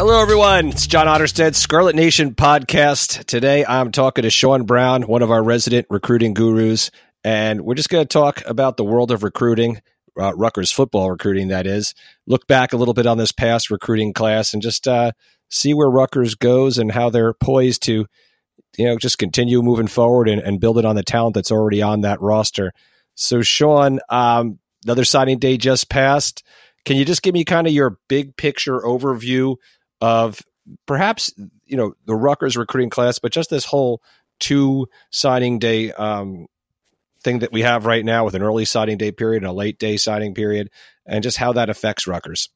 Hello, everyone. It's John Otterstead, Scarlet Nation podcast. Today, I'm talking to Sean Brown, one of our resident recruiting gurus, and we're just going to talk about the world of recruiting, uh, Rutgers football recruiting, that is. Look back a little bit on this past recruiting class and just uh, see where Rutgers goes and how they're poised to, you know, just continue moving forward and, and build it on the talent that's already on that roster. So, Sean, um, another signing day just passed. Can you just give me kind of your big picture overview of perhaps you know the Rutgers recruiting class, but just this whole two signing day um, thing that we have right now with an early signing day period and a late day signing period, and just how that affects Rutgers.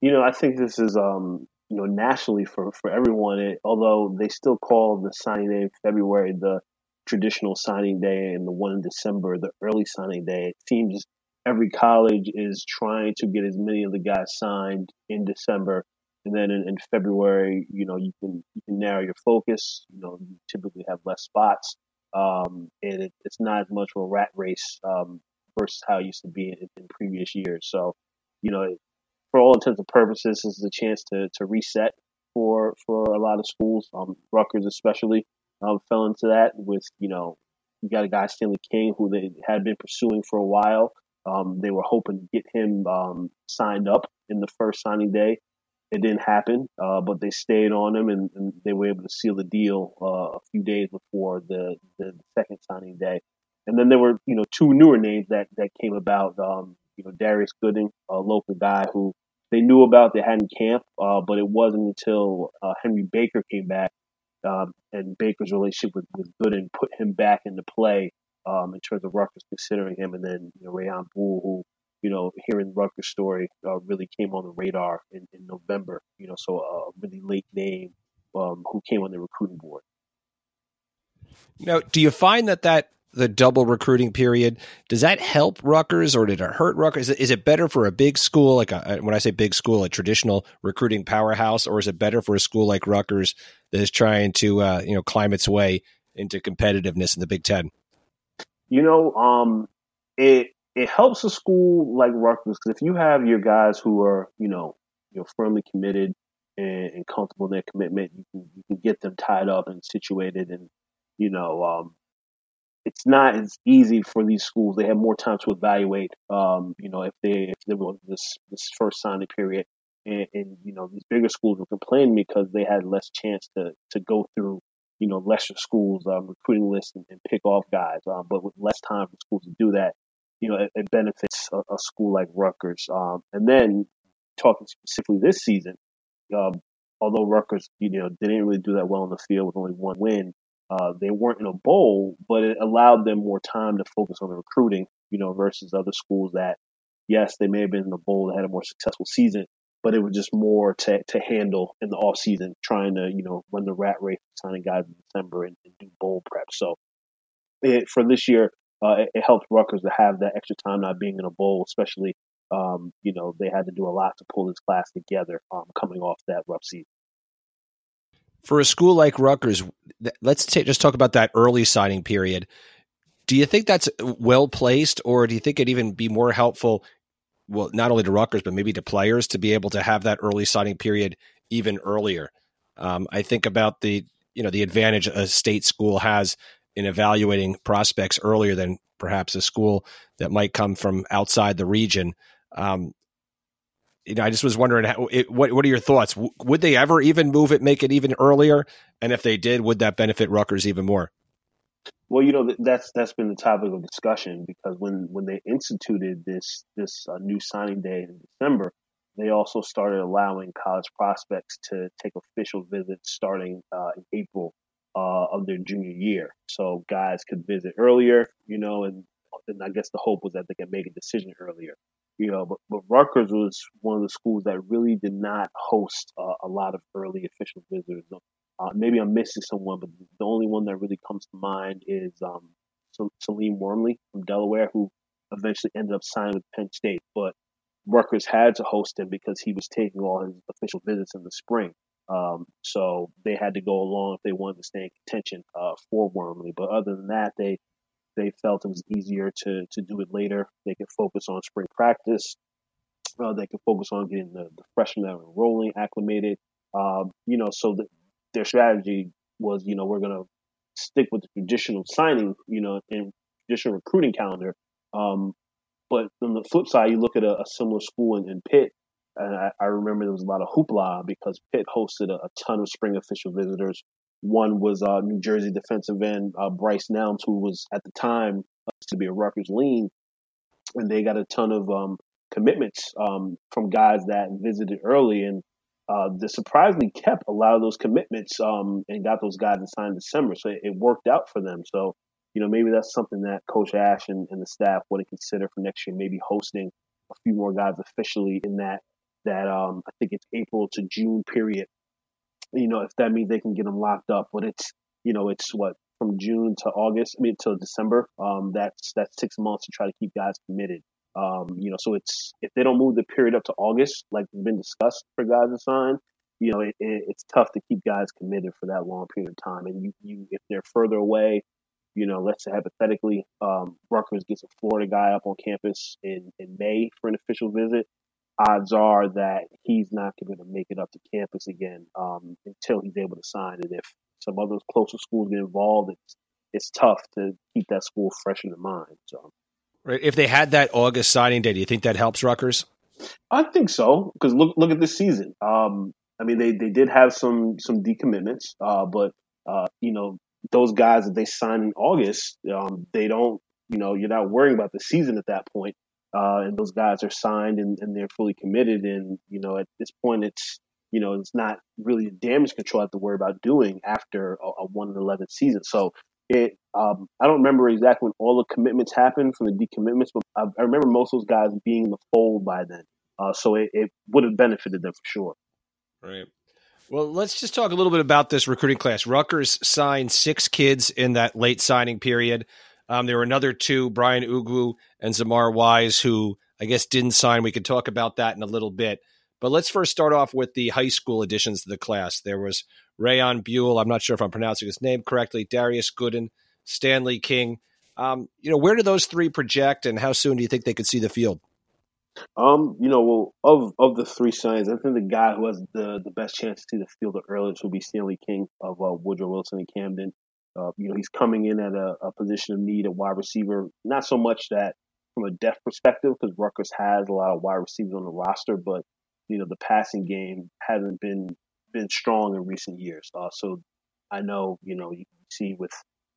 You know, I think this is um, you know nationally for for everyone. It, although they still call the signing day February the traditional signing day and the one in December the early signing day. It seems every college is trying to get as many of the guys signed in December and then in, in, February, you know, you can you can narrow your focus. You know, you typically have less spots, um, and it, it's not as much of a rat race um, versus how it used to be in, in, previous years. So, you know, for all intents and purposes, this is a chance to to reset for for a lot of schools, um, Rutgers especially, um, fell into that with you know, you got a guy Stanley King who they had been pursuing for a while. Um, they were hoping to get him um, signed up in the first signing day. It didn't happen, uh, but they stayed on him and, and, they were able to seal the deal uh, a few days before the, the second signing day. And then there were, you know, two newer names that, that came about. Um, you know, Darius Gooden, a local guy who they knew about, they had in camp, uh, but it wasn't until uh, Henry Baker came back um, and Baker's relationship with, with put him back into play um, in terms of Rutgers considering him. And then, you know, Rayon Buell, who you know, hearing Rutgers' story uh, really came on the radar in, in November. You know, so a really late name um, who came on the recruiting board. Now, do you find that that the double recruiting period does that help Rutgers or did it hurt Rutgers? Is it, is it better for a big school like a, when I say big school, a traditional recruiting powerhouse, or is it better for a school like Rutgers that is trying to uh, you know climb its way into competitiveness in the Big Ten? You know, um, it it helps a school like Rutgers because if you have your guys who are, you know, you know, firmly committed and, and, comfortable in their commitment, you can you can get them tied up and situated, and you know, um, it's not as easy for these schools. They have more time to evaluate. Um, you know, if they if they were this this first signing period, and, and you know, these bigger schools were complaining because they had less chance to to go through you know lesser schools um, recruiting lists and, and, pick off guys. Um, but with less time for schools to do that, you know, it, it benefits a, a, school like Rutgers. Um, and then talking specifically this season, um, although Rutgers, you know, didn't really do that well in the field with only one win, uh, they weren't in a bowl, but it allowed them more time to focus on the recruiting, you know, versus other schools that, yes, they may have been in the bowl that had a more successful season, but it was just more to, to handle in the off season, trying to, you know, run the rat race, signing guys in December and, and do bowl prep. So it, for this year, uh, it, it helped Rutgers to have that extra time not being in a bowl, especially um, you know they had to do a lot to pull this class together um, coming off that rough season. For a school like Rutgers, let's t- just talk about that early signing period. Do you think that's well placed, or do you think it'd even be more helpful? Well, not only to Rutgers, but maybe to players to be able to have that early signing period even earlier. Um, I think about the you know the advantage a state school has in evaluating prospects earlier than perhaps a school that might come from outside the region. Um, you know, I just was wondering how, it, what what are your thoughts? W- would they ever even move it, make it even earlier? And if they did, would that benefit Rutgers even more? Well, you know that's that's been the topic of discussion because when when they instituted this this uh, new signing day in December, they also started allowing college prospects to take official visits starting uh, in April uh, of their junior year. So guys could visit earlier, you know, and, and I guess the hope was that they could make a decision earlier, you know. But, but Rutgers was one of the schools that really did not host uh, a lot of early official visitors. Uh, maybe I'm missing someone, but the only one that really comes to mind is um, Salim Wormley from Delaware, who eventually ended up signing with Penn State. But Rutgers had to host him because he was taking all his official visits in the spring. Um, so they had to go along if they wanted to stay in contention uh, for Wormley. But other than that, they they felt it was easier to to do it later. They could focus on spring practice, Uh, they can focus on getting the, the freshmen that are enrolling acclimated. Uh, you know, so the, their strategy was, you know, we're going to stick with the traditional signing, you know, and traditional recruiting calendar. Um, but on the flip side, you look at a, a similar school in, in Pitt, and I, I, remember there was a lot of hoopla because Pitt hosted a, a ton of spring official visitors. One was uh, New Jersey defensive end uh, Bryce Nelms, who was at the time uh, to be a Rutgers lean, and they got a ton of um, commitments um, from guys that visited early, and uh, they surprisingly kept a lot of those commitments um, and got those guys to sign in December. So it, it, worked out for them. So you know maybe that's something that Coach Ash and, and the staff want to consider for next year, maybe hosting a few more guys officially in that that um, I think it's April to June period. You know, if that means they can get them locked up, but it's you know it's what from June to August, I mean to December. Um, that's that's six months to try to keep guys committed. Um, you know, so it's if they don't move the period up to August, like has been discussed for guys to sign, you know, it, it, it's tough to keep guys committed for that long period of time. And you, you if they're further away, you know, let's say hypothetically, um, Rutgers gets a Florida guy up on campus in, in May for an official visit odds are that he's not going to make it up to campus again um, until he's able to sign. And if some other closer schools get involved, it's it's tough to keep that school fresh in the mind. So, right. If they had that August signing day, do you think that helps Rutgers? I think so because look look at this season. Um, I mean, they they did have some some decommitments, uh, but uh, you know those guys that they signed in August, um, they don't. You know, you're not worrying about the season at that point uh, and those guys are signed and, and they're fully committed. And you know, at this point, it's you know, it's not really damage control I have to worry about doing after a, a one and eleven season. So it, um, I don't remember exactly when all the commitments happened from the decommitments, but I, I remember most of those guys being in the fold by then. Uh, so it, it would have benefited them for sure. Right. Well, let's just talk a little bit about this recruiting class. Rutgers signed six kids in that late signing period. Um, there were another two, Brian Ugwu and Zamar Wise, who I guess didn't sign. We could talk about that in a little bit. But let's first start off with the high school additions to the class. There was Rayon Buell. I'm not sure if I'm pronouncing his name correctly. Darius Gooden, Stanley King. Um, you know, where do those three project, and how soon do you think they could see the field? Um, you know, well, of of the three signs, I think the guy who has the the best chance to see the field the earliest will be Stanley King of uh, Woodrow Wilson and Camden. Uh, you know, he's coming in at a, a, position of need a wide receiver. Not so much that from a depth perspective, because Rutgers has a lot of wide receivers on the roster, but you know, the passing game hasn't been been strong in recent years. Uh, so I know, you know, you see with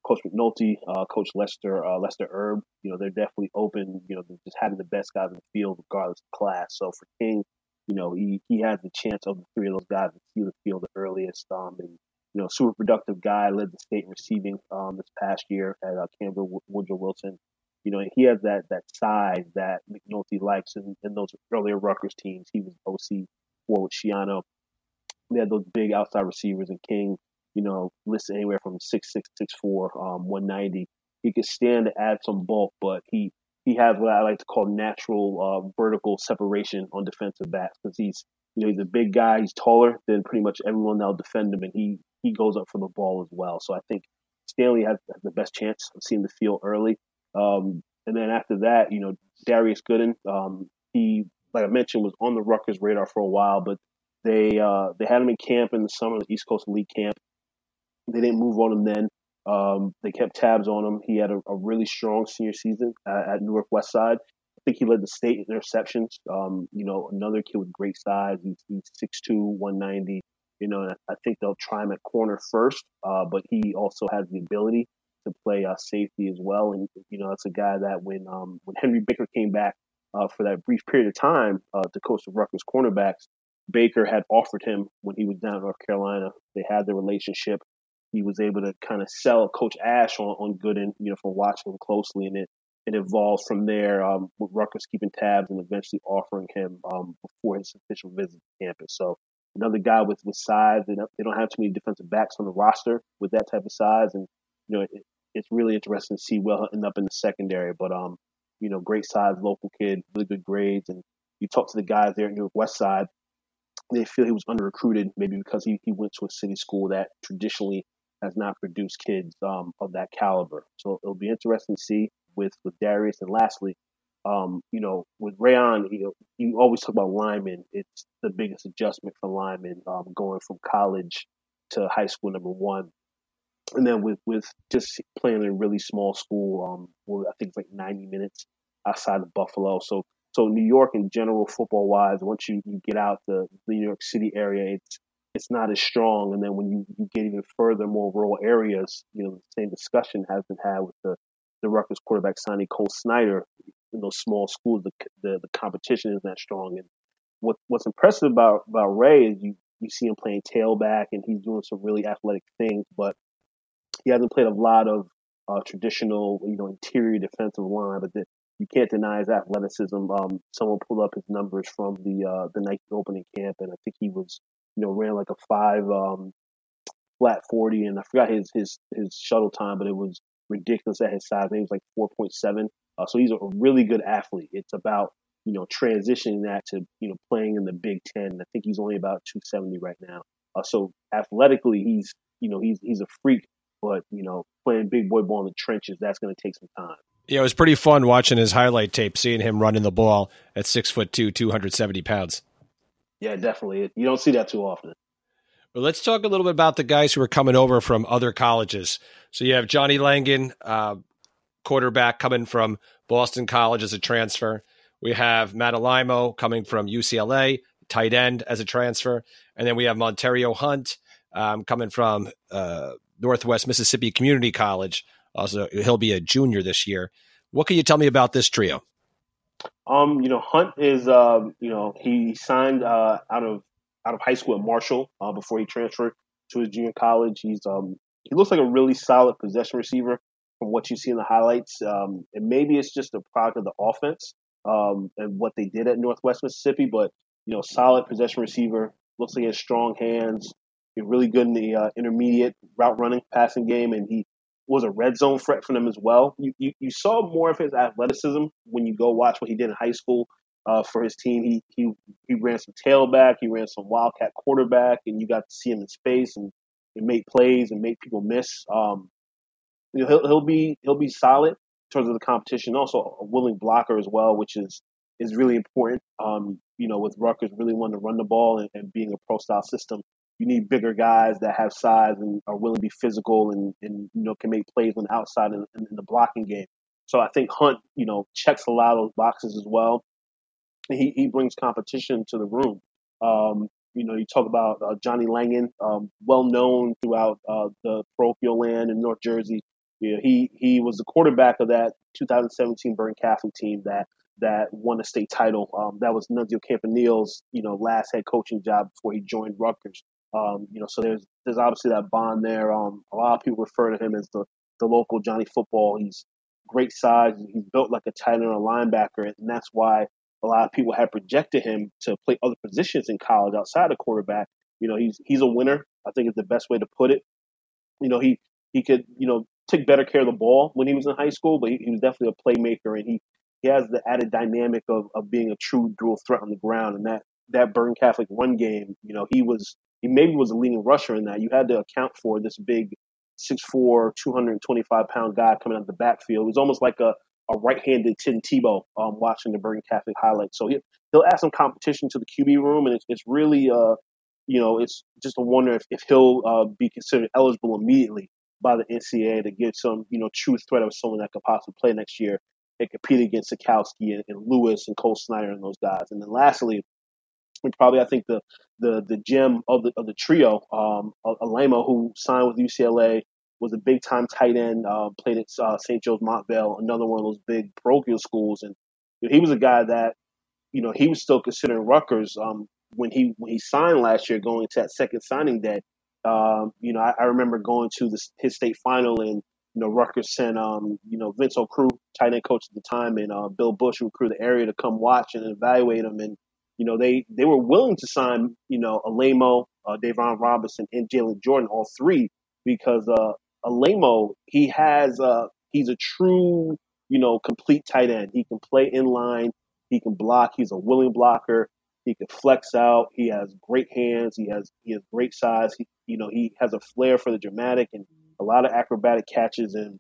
Coach McNulty, uh, Coach Lester, uh, Lester Erb, you know, they're definitely open, you know, just having the best guys in the field regardless of class. So for King, you know, he, he has the chance of the three of those guys to see the field the earliest. Um, and you know, super productive guy, led the state in receiving um, this past year at uh, Camden Woodrow Wilson. You know, he has that that size that McNulty likes in, in those earlier Rutgers teams. He was OC for with Schiano. They had those big outside receivers and King, you know, listed anywhere from six six six four, um, one ninety. He could stand to add some bulk, but he he has what I like to call natural uh, vertical separation on defensive backs because he's you know he's a big guy, he's taller than pretty much everyone that'll defend him, and he he goes up for the ball as well. So I think Stanley has the best chance of seeing the field early. Um, and then after that, you know, Darius Gooden, um, he, like I mentioned, was on the Rutgers radar for a while, but they uh, they had him in camp in the summer, the East Coast League camp. They didn't move on him then. Um, they kept tabs on him. He had a, a really strong senior season at, at Newark West Side. I think he led the state in interceptions. Um, you know, another kid with great size. He's, he's 6'2", 190. You know, I think they'll try him at corner first, uh, but he also has the ability to play uh, safety as well. And you know, that's a guy that when um, when Henry Baker came back uh, for that brief period of time uh, to coach the Rutgers cornerbacks, Baker had offered him when he was down in North Carolina. They had the relationship. He was able to kind of sell Coach Ash on, on Gooden, you know, from watching him closely, and it it evolved from there um, with Rutgers keeping tabs and eventually offering him um, before his official visit to campus. So another guy with, with size. They don't, they don't have too many defensive backs on the roster with that type of size. And, you know, it, it's really interesting to see he'll end up in the secondary. But, um, you know, great size, local kid, really good grades. And you talk to the guys there at Newark West Side, they feel he was under recruited, maybe because he, he went to a city school that traditionally has not produced kids um, of that caliber. So it'll be interesting to see with, with Darius. And lastly, Um, you know, with Rayon, you know, you always talk about linemen. It's the biggest adjustment for linemen um, going from college to high school number one, and then with with just playing in a really small school, um, I think it's like ninety minutes outside of Buffalo. So so New York in general, football wise, once you, you get out the, the New York City area, it's it's not as strong. And then when you, you get even further, more rural areas, you know, the same discussion has been had with the the Rutgers quarterback signing Cole Snyder. In those small schools, the the, the competition is not strong. And what what's impressive about about Ray is you you see him playing tailback and he's doing some really athletic things, but he hasn't played a lot of uh, traditional, you know, interior defensive line. But the, you can't deny his athleticism. Um, someone pulled up his numbers from the uh, the Nike opening camp, and I think he was, you know, ran like a five um, flat forty, and I forgot his his his shuttle time, but it was ridiculous at his size. I think it was like four point seven. Uh, so he's a really good athlete. It's about you know transitioning that to you know playing in the Big Ten. I think he's only about two seventy right now. Uh, so athletically, he's you know he's he's a freak, but you know playing big boy ball in the trenches that's going to take some time. Yeah, it was pretty fun watching his highlight tape, seeing him running the ball at six foot two, two hundred seventy pounds. Yeah, definitely. You don't see that too often. Well, let's talk a little bit about the guys who are coming over from other colleges. So you have Johnny Langan, uh, quarterback coming from Boston College as a transfer. We have Matt Alaimo coming from UCLA, tight end as a transfer, and then we have Montario Hunt um, coming from uh, Northwest Mississippi Community College. Also, he'll be a junior this year. What can you tell me about this trio? Um, you know, Hunt is, um, you know, he signed uh, out of out of high school at Marshall uh, before he transferred to his junior college. He's um, he looks like a really solid possession receiver from what you see in the highlights. Um, and maybe it's just a product of the offense um, and what they did at Northwest Mississippi, but you know, solid possession receiver. Looks like he has strong hands. He's really good in the uh, intermediate route running, passing game, and he was a red zone threat for them as well. You, you, you saw more of his athleticism when you go watch what he did in high school uh, for his team. He, he he ran some tailback, he ran some wildcat quarterback, and you got to see him in space and, and make plays and make people miss. Um, he'll, he'll be he'll be solid in terms of the competition. Also, a willing blocker as well, which is is really important. Um, you know, with Rutgers really wanting to run the ball and, and being a pro style system, you need bigger guys that have size and are willing to be physical and, and you know can make plays on the outside in, in, the blocking game. So I think Hunt, you know, checks a lot of those boxes as well. He he brings competition to the room. Um, you know, you talk about uh, Johnny Langan, um, well known throughout uh, the parochial land in North Jersey. You know, he he was the quarterback of that 2017 Bergen Catholic team that that won a state title. Um, that was Nunzio Campanile's, you know, last head coaching job before he joined Rutgers. Um, you know, so there's there's obviously that bond there. Um, a lot of people refer to him as the the local Johnny Football. He's great size. He's built like a tight end or a linebacker, and that's why a lot of people have projected him to play other positions in college outside of quarterback. You know, he's he's a winner. I think is the best way to put it. You know, he he could you know take better care of the ball when he was in high school, but he, he was definitely a playmaker, and he he has the added dynamic of, of being a true dual threat on the ground. And that that Bergen Catholic one game, you know, he was he maybe was a leading rusher in that. You had to account for this big 6'4", 225 pound guy coming out of the backfield. It was almost like a, a right handed Tim Tebow um, watching the Bergen Catholic highlights. So he, he'll add some competition to the QB room, and it's, it's really, uh, you know, it's just a wonder if, if he'll uh, be considered eligible immediately by the NCAA to get some, you know, true threat of someone that could possibly play next year and compete against Sitkowski and, and Lewis and Cole Snyder and those guys. And then lastly, and probably I think the the the gem of the of the trio, um, Alaimo, who signed with UCLA, was a big time tight end, uh, played at uh, St. Joe's Montvale, another one of those big parochial schools, and you know, he was a guy that you know he was still considering Rutgers um, when he when he signed last year, going to that second signing day. Um, you know, I, I, remember going to the, his state final and you know Rutgers sent um, you know Vince Okruch, tight end coach at the time, and uh, Bill Bush, who crew the area to come watch and evaluate him. And you know, they they were willing to sign, you know, Alaimo, uh, Davon Robinson, and Jalen Jordan, all three, because uh, Alaimo, he has, uh, he's a true, you know, complete tight end. He can play in line, he can block, he's a willing blocker, he can flex out, he has great hands, he has he has great size, he, you know, he has a flair for the dramatic and a lot of acrobatic catches, and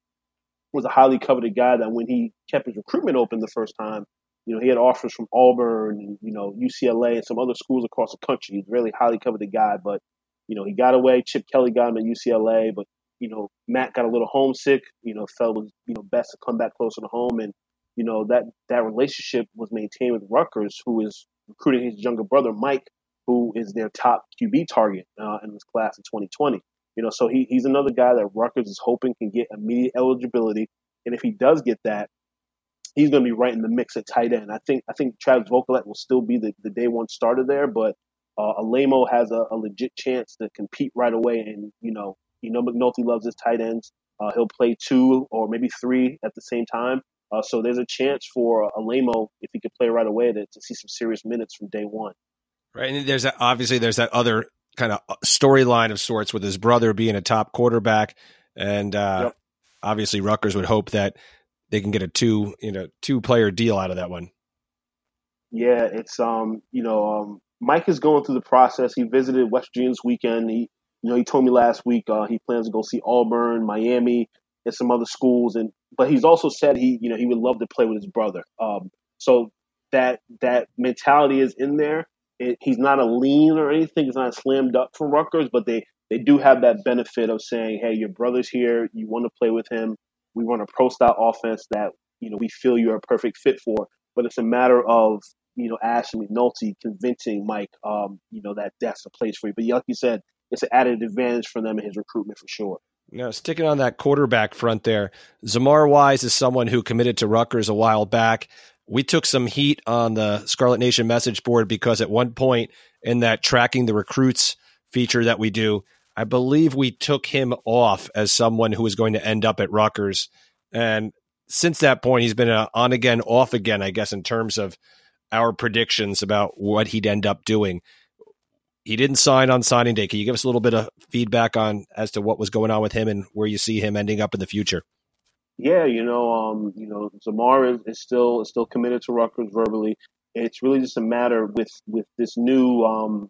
was a highly coveted guy that when he kept his recruitment open the first time you know, he had offers from Auburn and, you know, UCLA and some other schools across the country. He's really highly coveted guy, but, you know, he got away. Chip Kelly got him at UCLA, but, you know, Matt got a little homesick, you know, felt was, you know, best to come back closer to home. And, you know, that, that relationship was maintained with Rutgers, who is recruiting his younger brother, Mike, who is their top QB target uh, in this class of 2020. You know, so he, he's another guy that Rutgers is hoping can get immediate eligibility. And if he does get that, he's going to be right in the mix at tight end. I think I think Travis Vokolek will still be the, the day one starter there, but uh, Alaimo has a, a, legit chance to compete right away. And you know, you know McNulty loves his tight ends. Uh, he'll play two or maybe three at the same time. Uh, so there's a chance for Alaimo if he could play right away to, to see some serious minutes from day one. Right, and there's that, obviously there's that other kind of storyline of sorts with his brother being a top quarterback, and uh, yep. obviously Rutgers would hope that they can get a two you know two player deal out of that one. Yeah, it's um you know um, Mike is going through the process. He visited West Virginia this weekend. He you know he told me last week uh, he plans to go see Auburn, Miami, and some other schools. And but he's also said he you know he would love to play with his brother. Um, so that that mentality is in there. It, he's not a lean or anything. He's not slammed up for Rutgers, but they they do have that benefit of saying, hey, your brother's here. You want to play with him. We run a pro style offense that you know we feel you're a perfect fit for. But it's a matter of you know Ashley McNulty convincing Mike, um, you know that that's the place for you. But like you said, it's an added advantage for them in his recruitment for sure. Now, sticking on that quarterback front there, Zamar Wise is someone who committed to Rutgers a while back. We took some heat on the Scarlet Nation message board because at one point in that tracking the recruits feature that we do, I believe we took him off as someone who was going to end up at Rutgers. And since that point, he's been on again, off again, I guess, in terms of our predictions about what he'd end up doing. He didn't sign on signing day. Can you give us a little bit of feedback on as to what was going on with him and where you see him ending up in the future? Yeah, you know, um, you know, Zamar is, is still is still committed to Rutgers verbally. It's really just a matter with with this new um,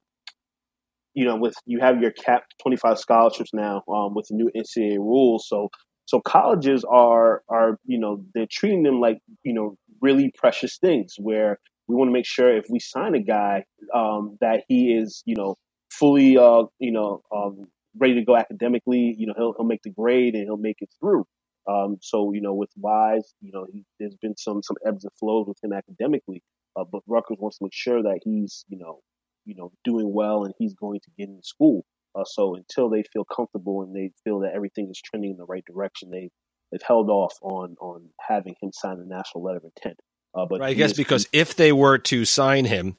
you know, with you have your cap 25 scholarships now um, with the new NCAA rules. So, so colleges are are you know they're treating them like you know really precious things. Where we want to make sure if we sign a guy um, that he is you know fully uh, you know um, ready to go academically. You know he'll he'll make the grade and he'll make it through. Um, so you know with Wise, you know he, there's been some some ebbs and flows with him academically, uh, but Rutgers wants to make sure that he's you know you know, doing well and he's going to get into school. Uh, so until they feel comfortable and they feel that everything is trending in the right direction, they they've held off on on having him sign a national letter of intent. Uh, but right, I guess because if they were to sign him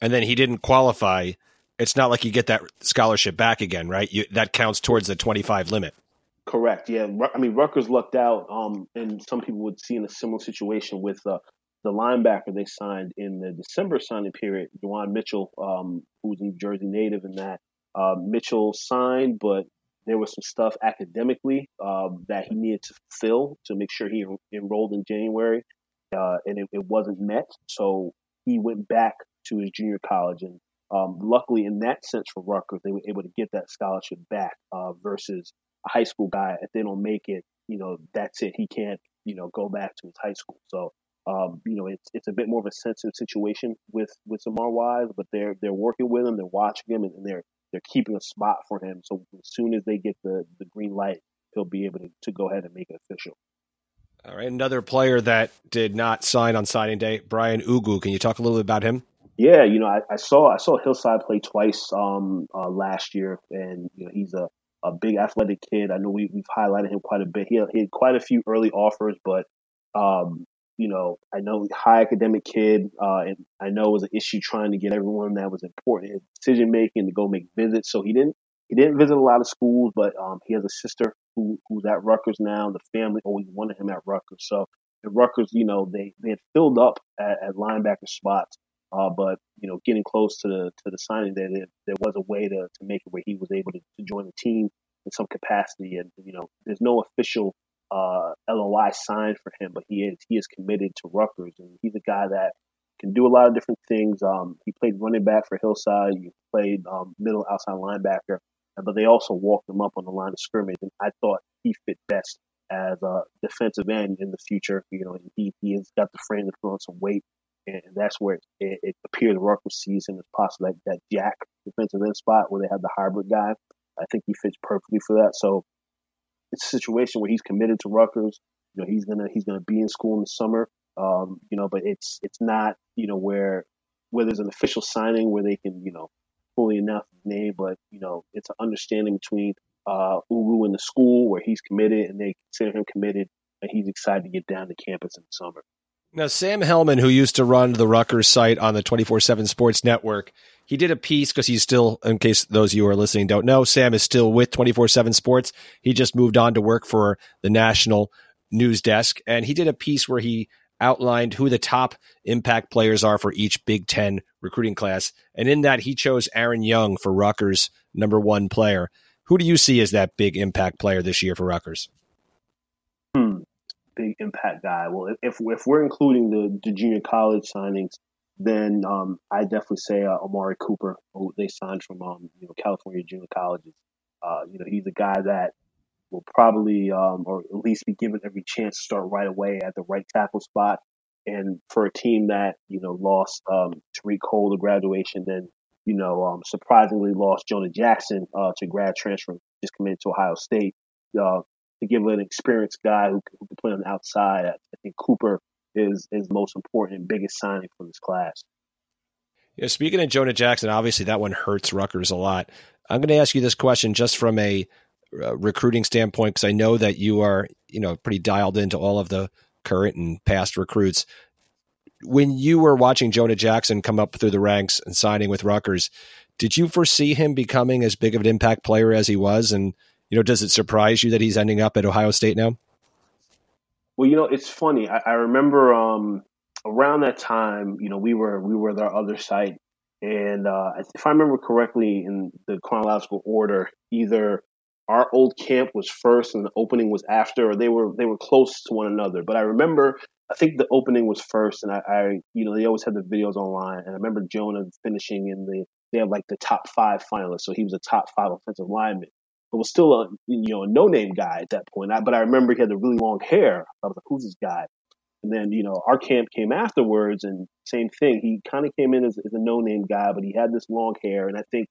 and then he didn't qualify, it's not like you get that scholarship back again, right? You, that counts towards the twenty five limit. Correct. Yeah, I mean Rutgers lucked out, um, and some people would see in a similar situation with uh, the linebacker they signed in the December signing period, Juwan Mitchell, um, who's a New Jersey native, in that uh, Mitchell signed, but there was some stuff academically uh, that he needed to fill to make sure he enrolled in January, uh, and it, it, wasn't met. So he went back to his junior college, and um, luckily, in that sense, for Rutgers, they were able to get that scholarship back uh, versus a high school guy. If they don't make it, you know, that's it. He can't, you know, go back to his high school. So um, you know, it's it's a bit more of a sensitive situation with with Zamar Wise, but they're they're working with him, they're watching him, and, and they're they're keeping a spot for him. So as soon as they get the the green light, he'll be able to, to go ahead and make it official. All right, another player that did not sign on signing day, Brian Ugwu. Can you talk a little bit about him? Yeah, you know, I, I saw I saw Hillside play twice um, uh, last year, and you know he's a, a big athletic kid. I know we, we've highlighted him quite a bit. He had, he had quite a few early offers, but um, you know, I know high academic kid, uh, and I know it was an issue trying to get everyone that was important in decision making to go make visits. So he didn't he didn't visit a lot of schools, but um, he has a sister who who's at Rutgers now. The family always wanted him at Rutgers. So at Rutgers, you know, they they had filled up at, at linebacker spots, uh, but you know, getting close to the to the signing day, there, there was a way to to make it where he was able to, to join the team in some capacity. And you know, there's no official uh, LOI signed for him, but he is he is committed to Rutgers, and he's a guy that can do a lot of different things. Um, he played running back for Hillside. He played um, middle outside linebacker, but they also walked him up on the line of scrimmage, and I thought he fit best as a defensive end in the future. You know, he he has got the frame to throw on some weight. and that's where it, it appears Rutgers season as possible that, that Jack defensive end spot where they have the hybrid guy. I think he fits perfectly for that. So it's a situation where he's committed to Rutgers. You know, he's gonna he's gonna be in school in the summer. Um, you know, but it's it's not you know where where there's an official signing where they can you know fully enough name, but you know it's an understanding between uh, Ugwu and the school where he's committed and they consider him committed and he's excited to get down to campus in the summer. Now, Sam Hellman, who used to run the Rutgers site on the 24 7 Sports Network, he did a piece because he's still, in case those of you who are listening don't know, Sam is still with 24 7 Sports. He just moved on to work for the national news desk. And he did a piece where he outlined who the top impact players are for each Big Ten recruiting class. And in that, he chose Aaron Young for Rutgers' number one player. Who do you see as that big impact player this year for Rutgers? Hmm big impact guy. Well, if if we're including the, the junior college signings, then um, I definitely say uh, Amari Cooper, who they signed from um, you know California junior colleges. Uh, you know, he's a guy that will probably um, or at least be given every chance to start right away at the right tackle spot. And for a team that you know lost um, Tariq Cole to graduation, then you know um, surprisingly lost Jonah Jackson uh, to grad transfer, just committed to Ohio State. Uh, to give an experienced guy who, who can play on the outside. I, I think Cooper is is most important and biggest signing for this class. Yeah, speaking of Jonah Jackson, obviously that one hurts Rutgers a lot. I'm going to ask you this question just from a uh, recruiting standpoint because I know that you are, you know, pretty dialed into all of the current and past recruits. When you were watching Jonah Jackson come up through the ranks and signing with Rutgers, did you foresee him becoming as big of an impact player as he was? And you know, does it surprise you that he's ending up at Ohio State now? Well, you know, it's funny. I, I remember um, around that time, you know, we were we were their other site, and uh, if I remember correctly, in the chronological order, either our old camp was first and the opening was after, or they were they were close to one another. But I remember, I think the opening was first, and I, I you know, they always had the videos online, and I remember Jonah finishing in the they have like the top five finalists, so he was a top five offensive lineman but was still a you know a no name guy at that point. I, but I remember he had the really long hair. I was like, who's this guy? And then you know our camp came afterwards, and same thing. He kind of came in as, as a no name guy, but he had this long hair, and I think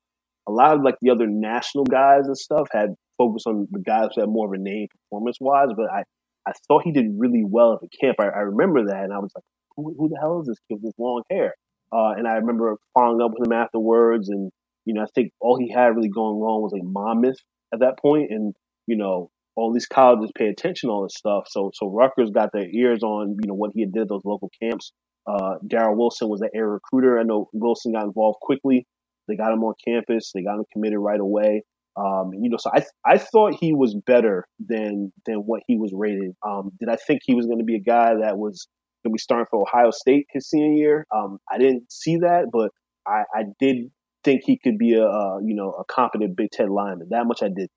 a lot of like the other national guys and stuff had focused on the guys who had more of a name performance wise. But I I thought he did really well at the camp. I, I remember that, and I was like, who, who the hell is this kid with this long hair? Uh, and I remember following up with him afterwards, and you know, I think all he had really going on was a like Monmouth at that point, and you know all these colleges pay attention to all this stuff. So so Rutgers got their ears on you know what he had did those local camps. Uh, Daryl Wilson was the air recruiter. I know Wilson got involved quickly. They got him on campus. They got him committed right away. Um, you know, so I I thought he was better than than what he was rated. Um, did I think he was going to be a guy that was going to be starting for Ohio State his senior year? Um, I didn't see that, but I, I did think he could be a, a you know a competent Big Ten lineman. That much I did.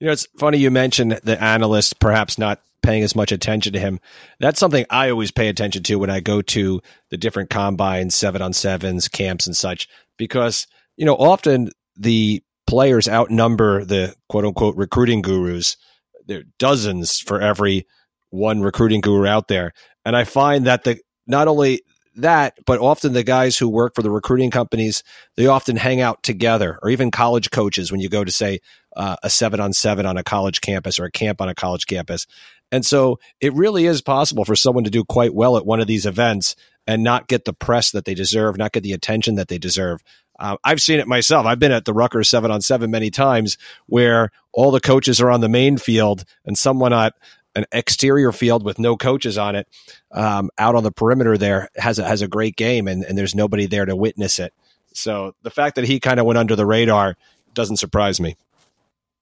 You know, it's funny you mentioned the analysts perhaps not paying as much attention to him. That's something I always pay attention to when I go to the different combines, seven on sevens, camps, and such, because you know often the players outnumber the quote unquote recruiting gurus. There are dozens for every one recruiting guru out there, and I find that the not only that, but often the guys who work for the recruiting companies, they often hang out together, or even college coaches when you go to say uh, a seven on seven on a college campus or a camp on a college campus. And so it really is possible for someone to do quite well at one of these events and not get the press that they deserve, not get the attention that they deserve. Uh, I've seen it myself. I've been at the Rutgers seven on seven many times where all the coaches are on the main field and someone at an exterior field with no coaches on it, um, out on the perimeter there has a, has a great game, and, and there's nobody there to witness it. So the fact that he kind of went under the radar doesn't surprise me.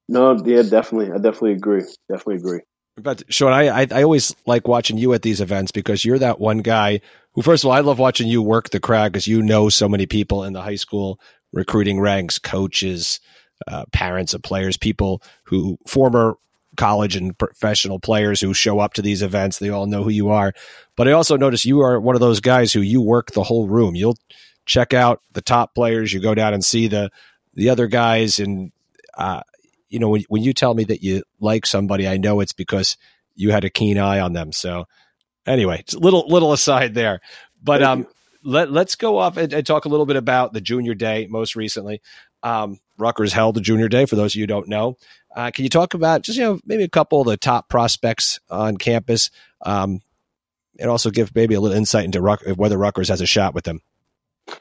No, yeah, definitely, I definitely agree. Definitely agree. But Sean, I, I, I always like watching you at these events because you're that one guy who, first of all, I love watching you work the crowd because you know so many people in the high school recruiting ranks, coaches, uh, parents of players, people who former college and professional players who show up to these events. They all know who you are. But I also notice you are one of those guys who you work the whole room. You'll check out the top players. You go down and see the the other guys. And uh, you know, when when you tell me that you like somebody, I know it's because you had a keen eye on them. So anyway, little little aside there. but um, let let's go off and, and, talk a little bit about the junior day most recently. Um, Rutgers held the junior day. For those of you who don't know, uh, can you talk about just you know maybe a couple of the top prospects on campus, um, and also give maybe a little insight into Ruck- whether Rutgers has a shot with them?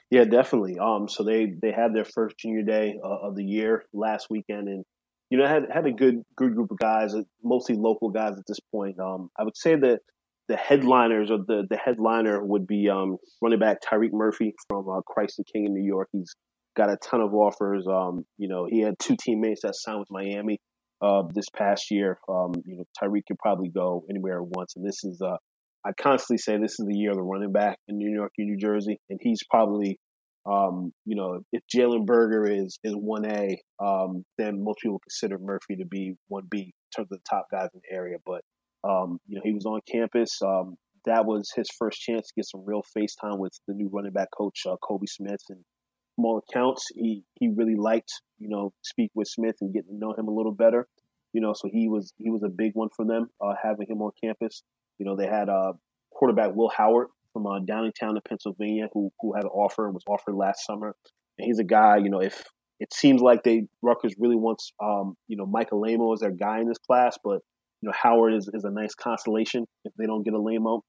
Yeah, definitely. Um, so they they had their first junior day uh, of the year last weekend, and you know had had a good good group of guys, uh, mostly local guys at this point. Um, I would say that the headliners or the the headliner would be um, running back Tyreek Murphy from uh, Christ the King in New York. He's got a ton of offers. Um, you know, he had two teammates that signed with Miami uh, this past year. Um, you know, Tyreek could probably go anywhere at once, and this is uh, I constantly say this is the year of the running back in New York and New Jersey, and he's probably um, you know, if Jalen Berger is is one A, um, then most people consider Murphy to be one B in terms of the top guys in the area. But um, you know, he was on campus. Um, that was his first chance to get some real face time with the new running back coach, uh, Kolby Smith. And from all accounts, he he really liked you know speak with Smith and getting to know him a little better. You know, so he was he was a big one for them uh, having him on campus. You know, they had uh, quarterback Will Howard from uh, Downingtown in Pennsylvania who who had an offer and was offered last summer. And he's a guy, you know, if it seems like they Rutgers really wants um, you know, Michael Alaimo as their guy in this class, but you know, Howard is, is a nice consolation if they don't get a Lamo.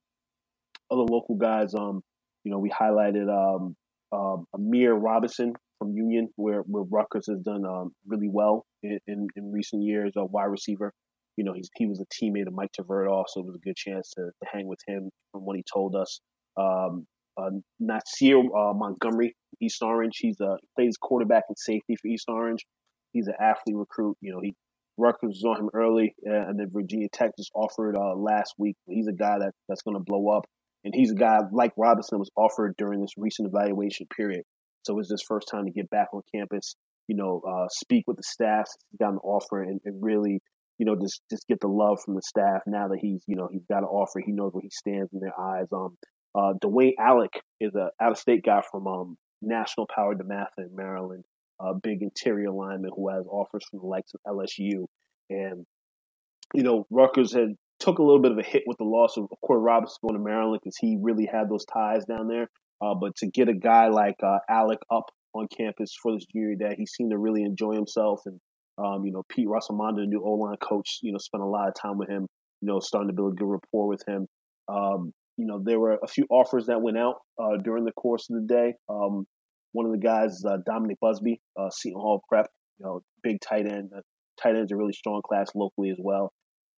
Other local guys, um, you know, we highlighted um, um, Amir Robinson from Union, where, where Rutgers has done um, really well in, in, in, recent years, a wide receiver. You know, he's, he was a teammate of Mike Tverdov, so it was a good chance to, to hang with him from what he told us. Um, uh, Nasir uh, Montgomery, East Orange, he's a, plays quarterback and safety for East Orange. He's an athlete recruit. You know, he Rutgers was on him early, uh, and then Virginia Tech just offered uh, last week. He's a guy that, that's going to blow up, and he's a guy like Robinson was offered during this recent evaluation period. So it's his first time to get back on campus. You know, uh, speak with the staff, got an offer, and, and, really, you know, just just get the love from the staff. Now that he's, you know, he's got an offer, he knows where he stands in their eyes. Um, uh, Dwayne Alec is a out of state guy from um, National Power DeMatha in Maryland a big interior lineman who has offers from the likes of LSU. And, you know, Rutgers had took a little bit of a hit with the loss of Corey Robinson going to Maryland because he really had those ties down there. Uh, but to get a guy like uh, Alec up on campus for this junior day, he seemed to really enjoy himself. And, um, you know, Pete Rossomando, the new O-line coach, you know, spent a lot of time with him, you know, starting to build a good rapport with him. Um, you know, there were a few offers that went out uh, during the course of the day. Um, one of the guys, uh, Dominic Busby, uh, Seton Hall Prep, you know, big tight end. Uh, tight end's a really strong class locally as well.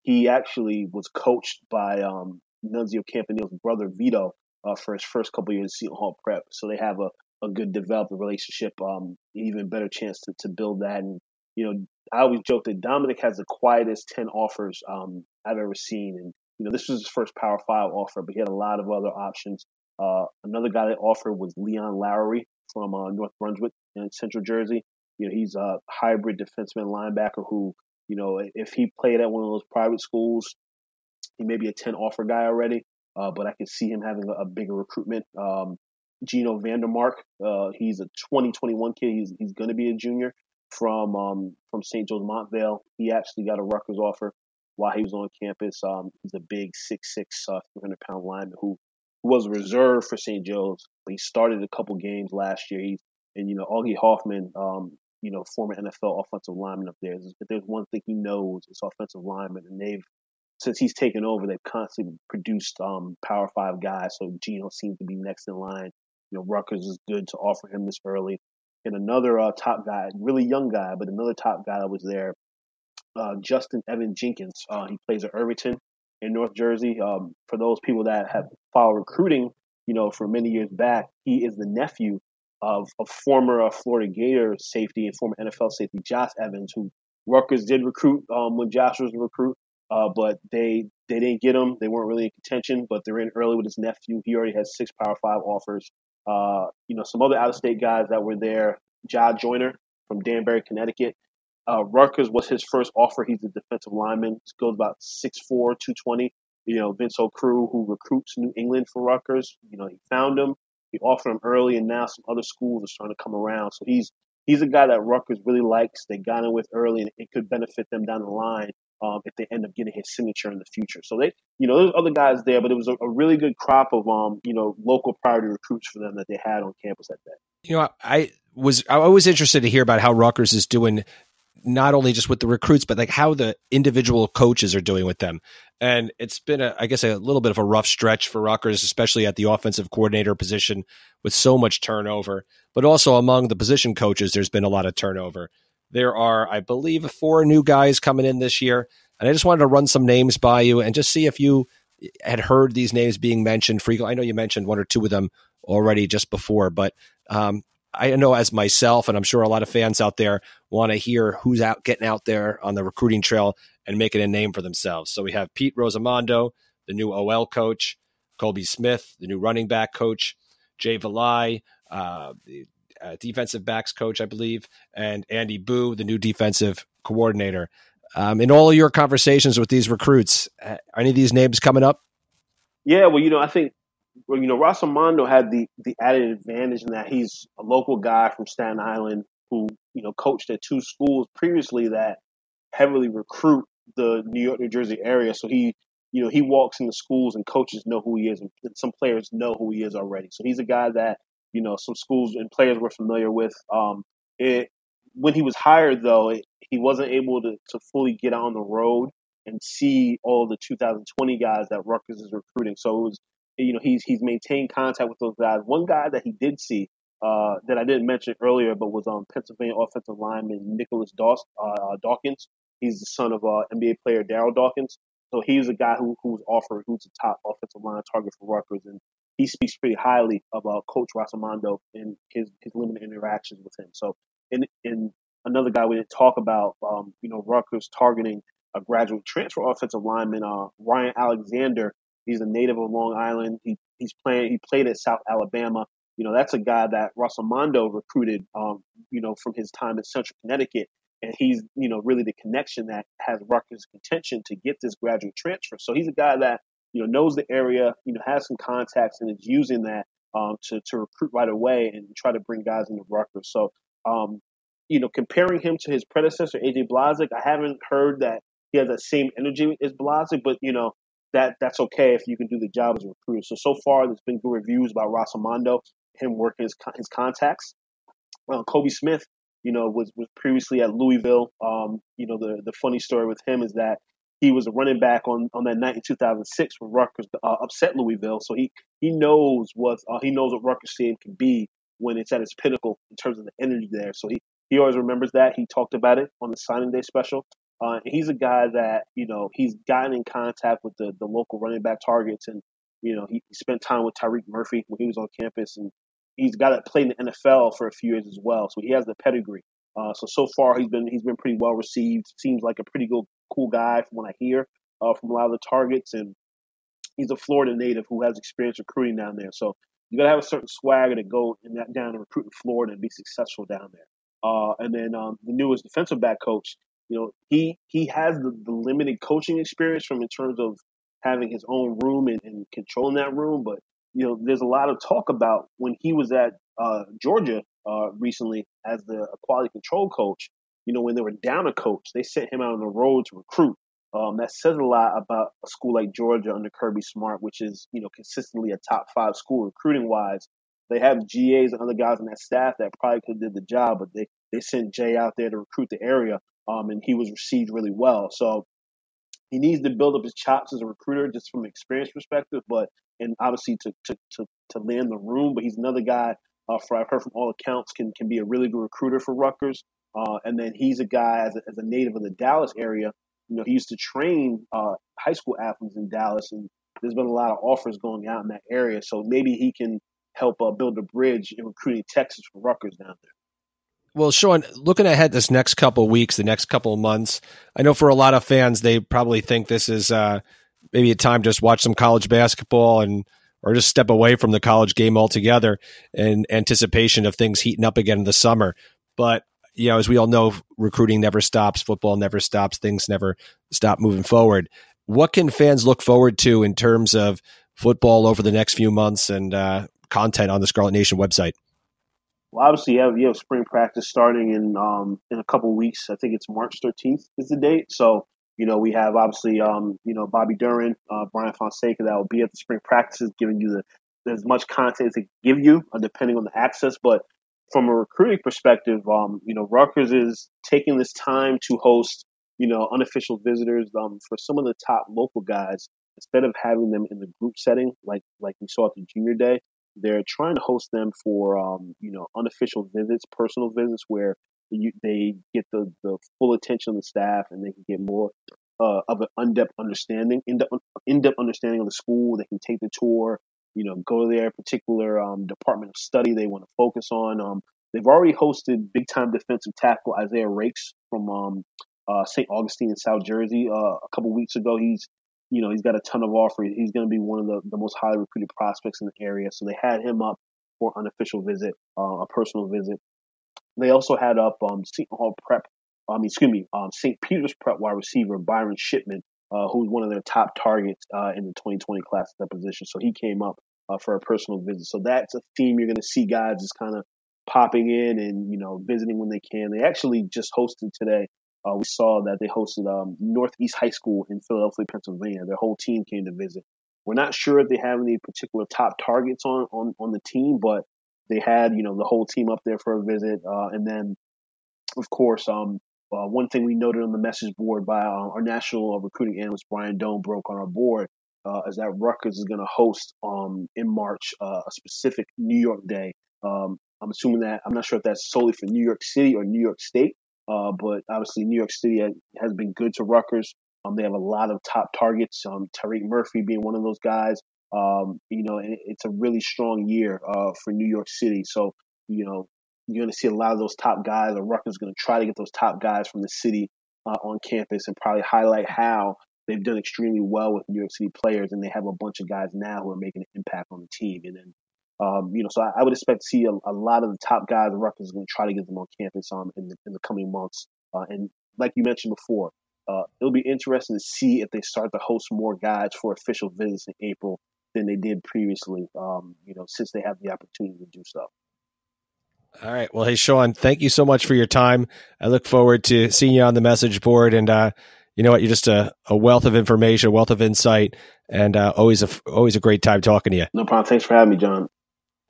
He actually was coached by um, Nunzio Campanile's brother Vito uh, for his first couple years at Seton Hall Prep. So they have a, a good developed relationship, um, even better chance to, to build that. And, you know, I always joke that Dominic has the quietest 10 offers um, I've ever seen. And, you know, this was his first Power Five offer, but he had a lot of other options. Uh, another guy that offered was Leon Lowry, from uh, North Brunswick in Central Jersey. You know, he's a hybrid defenseman linebacker who, you know, if he played at one of those private schools, he may be a 10 offer guy already, uh, but I can see him having a, a bigger recruitment. Um, Gino Vandermark, uh, he's a 2021 kid. He's, he's going to be a junior from um, from St. Joe's Montvale. He actually got a Rutgers offer while he was on campus. Um, he's a big 6'6", uh, 300 pound lineman who was reserved for St. Joe's. but He started a couple games last year. He's, and you know, Augie Hoffman, um, you know, former NFL offensive lineman up there. If there's one thing he knows, it's offensive lineman, and they've since he's taken over, they've constantly produced um, Power Five guys. So Gino seems to be next in line. You know, Rutgers is good to offer him this early. And another uh, top guy, really young guy, but another top guy that was there, uh, Justin Evan Jenkins. Uh, he plays at Irvington in North Jersey. Um, for those people that have followed recruiting, you know, for many years back, he is the nephew of a former Florida Gator safety and former NFL safety Josh Evans, who Rutgers did recruit um, when Josh was a recruit, uh, but they they didn't get him. They weren't really in contention, but they're in early with his nephew. He already has six Power Five offers. Uh, you know, some other out of state guys that were there. Ja Joyner from Danbury, Connecticut. Uh, Rutgers was his first offer. He's a defensive lineman. He goes about 6'4", 220. You know, Vince Okruch, who recruits New England for Rutgers, you know, he found him. He offered him early, and now some other schools are starting to come around. So he's he's a guy that Rutgers really likes. They got him with early, and it could benefit them down the line um, if they end up getting his signature in the future. So they, you know, there's other guys there, but it was a, a really good crop of, um, you know, local priority recruits for them that they had on campus at that. You know, I was I was interested to hear about how Rutgers is doing not only just with the recruits, but like how the individual coaches are doing with them. And it's been, a, I guess, a little bit of a rough stretch for Rutgers, especially at the offensive coordinator position with so much turnover. But also among the position coaches, there's been a lot of turnover. There are, I believe, four new guys coming in this year. And I just wanted to run some names by you and just see if you had heard these names being mentioned frequently. I know you mentioned one or two of them already just before, but um, I know as myself, and I'm sure a lot of fans out there want to hear who's out getting out there on the recruiting trail and making a name for themselves. So we have Pete Rossomando, the new OL coach, Kolby Smith, the new running back coach, Jay Valai, uh, the uh, defensive backs coach, I believe, and Andy Buh, the new defensive coordinator. Um, in all your conversations with these recruits, uh, any of these names coming up? Yeah, well, you know, I think well, you know, Rossomando had the the added advantage in that he's a local guy from Staten Island who you know coached at two schools previously that heavily recruit the New York, New Jersey area. So he, you know, he walks in the schools and coaches know who he is, and some players know who he is already. So he's a guy that you know some schools and players were familiar with. Um, it when he was hired though, it, he wasn't able to to fully get on the road and see all the 2020 guys that Rutgers is recruiting. So it was you know, he's he's maintained contact with those guys. One guy that he did see uh, that I didn't mention earlier, but was on um, Pennsylvania offensive lineman Nicholas Daws, uh, Dawkins. He's the son of uh, NBA player Darryl Dawkins. So he's a guy who who's offered, who's a top offensive line target for Rutgers, and he speaks pretty highly about Coach Rossomando and his his limited interactions with him. So, in in another guy we didn't talk about, um, you know, Rutgers targeting a graduate transfer offensive lineman, uh, Ryan Alexander, He's a native of Long Island. He he's playing. He played at South Alabama. You know, that's a guy that Rossomando recruited. Um, you know, from his time in Central Connecticut, and he's you know really the connection that has Rutgers' contention to get this graduate transfer. So he's a guy that you know knows the area. You know, has some contacts and is using that um, to to recruit right away and try to bring guys into Rutgers. So um, you know, comparing him to his predecessor AJ Blazek, I haven't heard that he has that same energy as Blazek, but you know, that that's okay if you can do the job as a recruiter. So so far, there's been good reviews about Rossomando, him working his his contacts. Uh, Kolby Smith, you know, was was previously at Louisville. Um, you know, the the funny story with him is that he was a running back on, on that night in 2006 when Rutgers uh, upset Louisville. So he he knows what uh, he knows what Rutgers team can be when it's at its pinnacle in terms of the energy there. So he he always remembers that. He talked about it on the signing day special. Uh, he's a guy that you know he's gotten in contact with the, the local running back targets, and you know he, he spent time with Tyreek Murphy when he was on campus, and he's got to play in the NFL for a few years as well. So he has the pedigree. Uh, so so far he's been he's been pretty well received. Seems like a pretty good cool guy from what I hear uh, from a lot of the targets, and he's a Florida native who has experience recruiting down there. So you got to have a certain swagger to go in that down and recruit in Florida and be successful down there. Uh, and then um, the newest defensive back coach, you know, he he has the, the limited coaching experience from in terms of having his own room and, and controlling that room. But you know, there's a lot of talk about when he was at uh, Georgia uh, recently as the quality control coach. You know, when they were down a coach, they sent him out on the road to recruit. Um, that says a lot about a school like Georgia under Kirby Smart, which is you know consistently a top five school recruiting wise. They have GAs and other guys on that staff that probably could have did the job, but they they sent Jay out there to recruit the area um, and he was received really well. So he needs to build up his chops as a recruiter, just from experience perspective, but and obviously to to to, to land the room. But he's another guy. Uh, for I've heard from all accounts, can can be a really good recruiter for Rutgers. Uh, and then he's a guy as a, as a native of the Dallas area. You know, he used to train uh, high school athletes in Dallas, and there's been a lot of offers going out in that area. So maybe he can help uh, build a bridge in recruiting Texas for Rutgers down there. Well, Sean, looking ahead this next couple weeks, the next couple months, I know for a lot of fans, they probably think this is uh, maybe a time just watch some college basketball and or just step away from the college game altogether in anticipation of things heating up again in the summer. But you know, as we all know, recruiting never stops, football never stops, things never stop moving forward. What can fans look forward to in terms of football over the next few months and uh, content on the Scarlet Nation website? Well, obviously, you have, you have spring practice starting in um, in a couple weeks. I think it's March 13th is the date. So You know, we have obviously, um, you know, Bobby Duran, uh, Brian Fonseca that will be at the spring practices, giving you the as much content as they give you, uh, depending on the access. But from a recruiting perspective, um, you know, Rutgers is taking this time to host, you know, unofficial visitors um, for some of the top local guys. Instead of having them in the group setting, like like we saw at the junior day, they're trying to host them for, um, you know, unofficial visits, personal visits, where you, they get the, the full attention of the staff and they can get more uh, of an in-depth understanding, in-depth, understanding of the school. They can take the tour, you know, go to their particular um, department of study they want to focus on. Um, they've already hosted big-time defensive tackle Isaiah Raikes from um, uh, St. Augustine in South Jersey uh, a couple weeks ago. He's you know, he's got a ton of offers. He's going to be one of the, the most highly recruited prospects in the area. So they had him up for an official visit, uh, a personal visit. They also had up um, Seton Hall Prep, I mean, excuse me, um, St. Peter's Prep wide receiver Byron Shipman, uh, who's one of their top targets uh, in the 2020 class at that position. So he came up uh, for a personal visit. So that's a theme you're going to see guys just kind of popping in and you know visiting when they can. They actually just hosted today. Uh, we saw that they hosted um, Northeast High School in Philadelphia, Pennsylvania. Their whole team came to visit. We're not sure if they have any particular top targets on on, on the team, but they had you know the whole team up there for a visit, uh, and then of course um, uh, one thing we noted on the message board by uh, our national recruiting analyst Brian Dohn broke on our board uh, is that Rutgers is going to host um, in March uh, a specific New York Day. Um, I'm assuming that I'm not sure if that's solely for New York City or New York State, uh, but obviously New York City has been good to Rutgers. Um, they have a lot of top targets. Um, Tariq Murphy being one of those guys. Um, you know, it's a really strong year uh, for New York City. So, you know, you're going to see a lot of those top guys, or Rutgers going to try to get those top guys from the city uh, on campus and probably highlight how they've done extremely well with New York City players, and they have a bunch of guys now who are making an impact on the team. And then, um, you know, so I, I, would expect to see a, a, lot of the top guys Rutgers is going to try to get them on campus um, in, the, in the coming months. Uh, and like you mentioned before, uh, it'll be interesting to see if they start to host more guys for official visits in April than they did previously. Um, you know, since they have the opportunity to do so. All right. Well, hey, Sean, thank you so much for your time. I look forward to seeing you on the message board. And uh, you know what? You're just a, a, wealth of information, a wealth of insight, and uh, always a always a great time talking to you. No problem. Thanks for having me, John.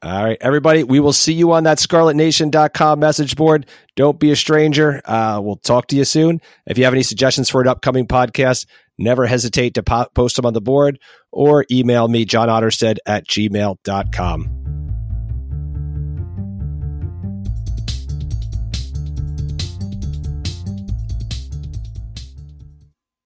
All right, everybody. We will see you on that scarletnation.com message board. Don't be a stranger. Uh, we'll talk to you soon. If you have any suggestions for an upcoming podcast, never hesitate to po- post them on the board or email me, John Otterstead at gmail.com.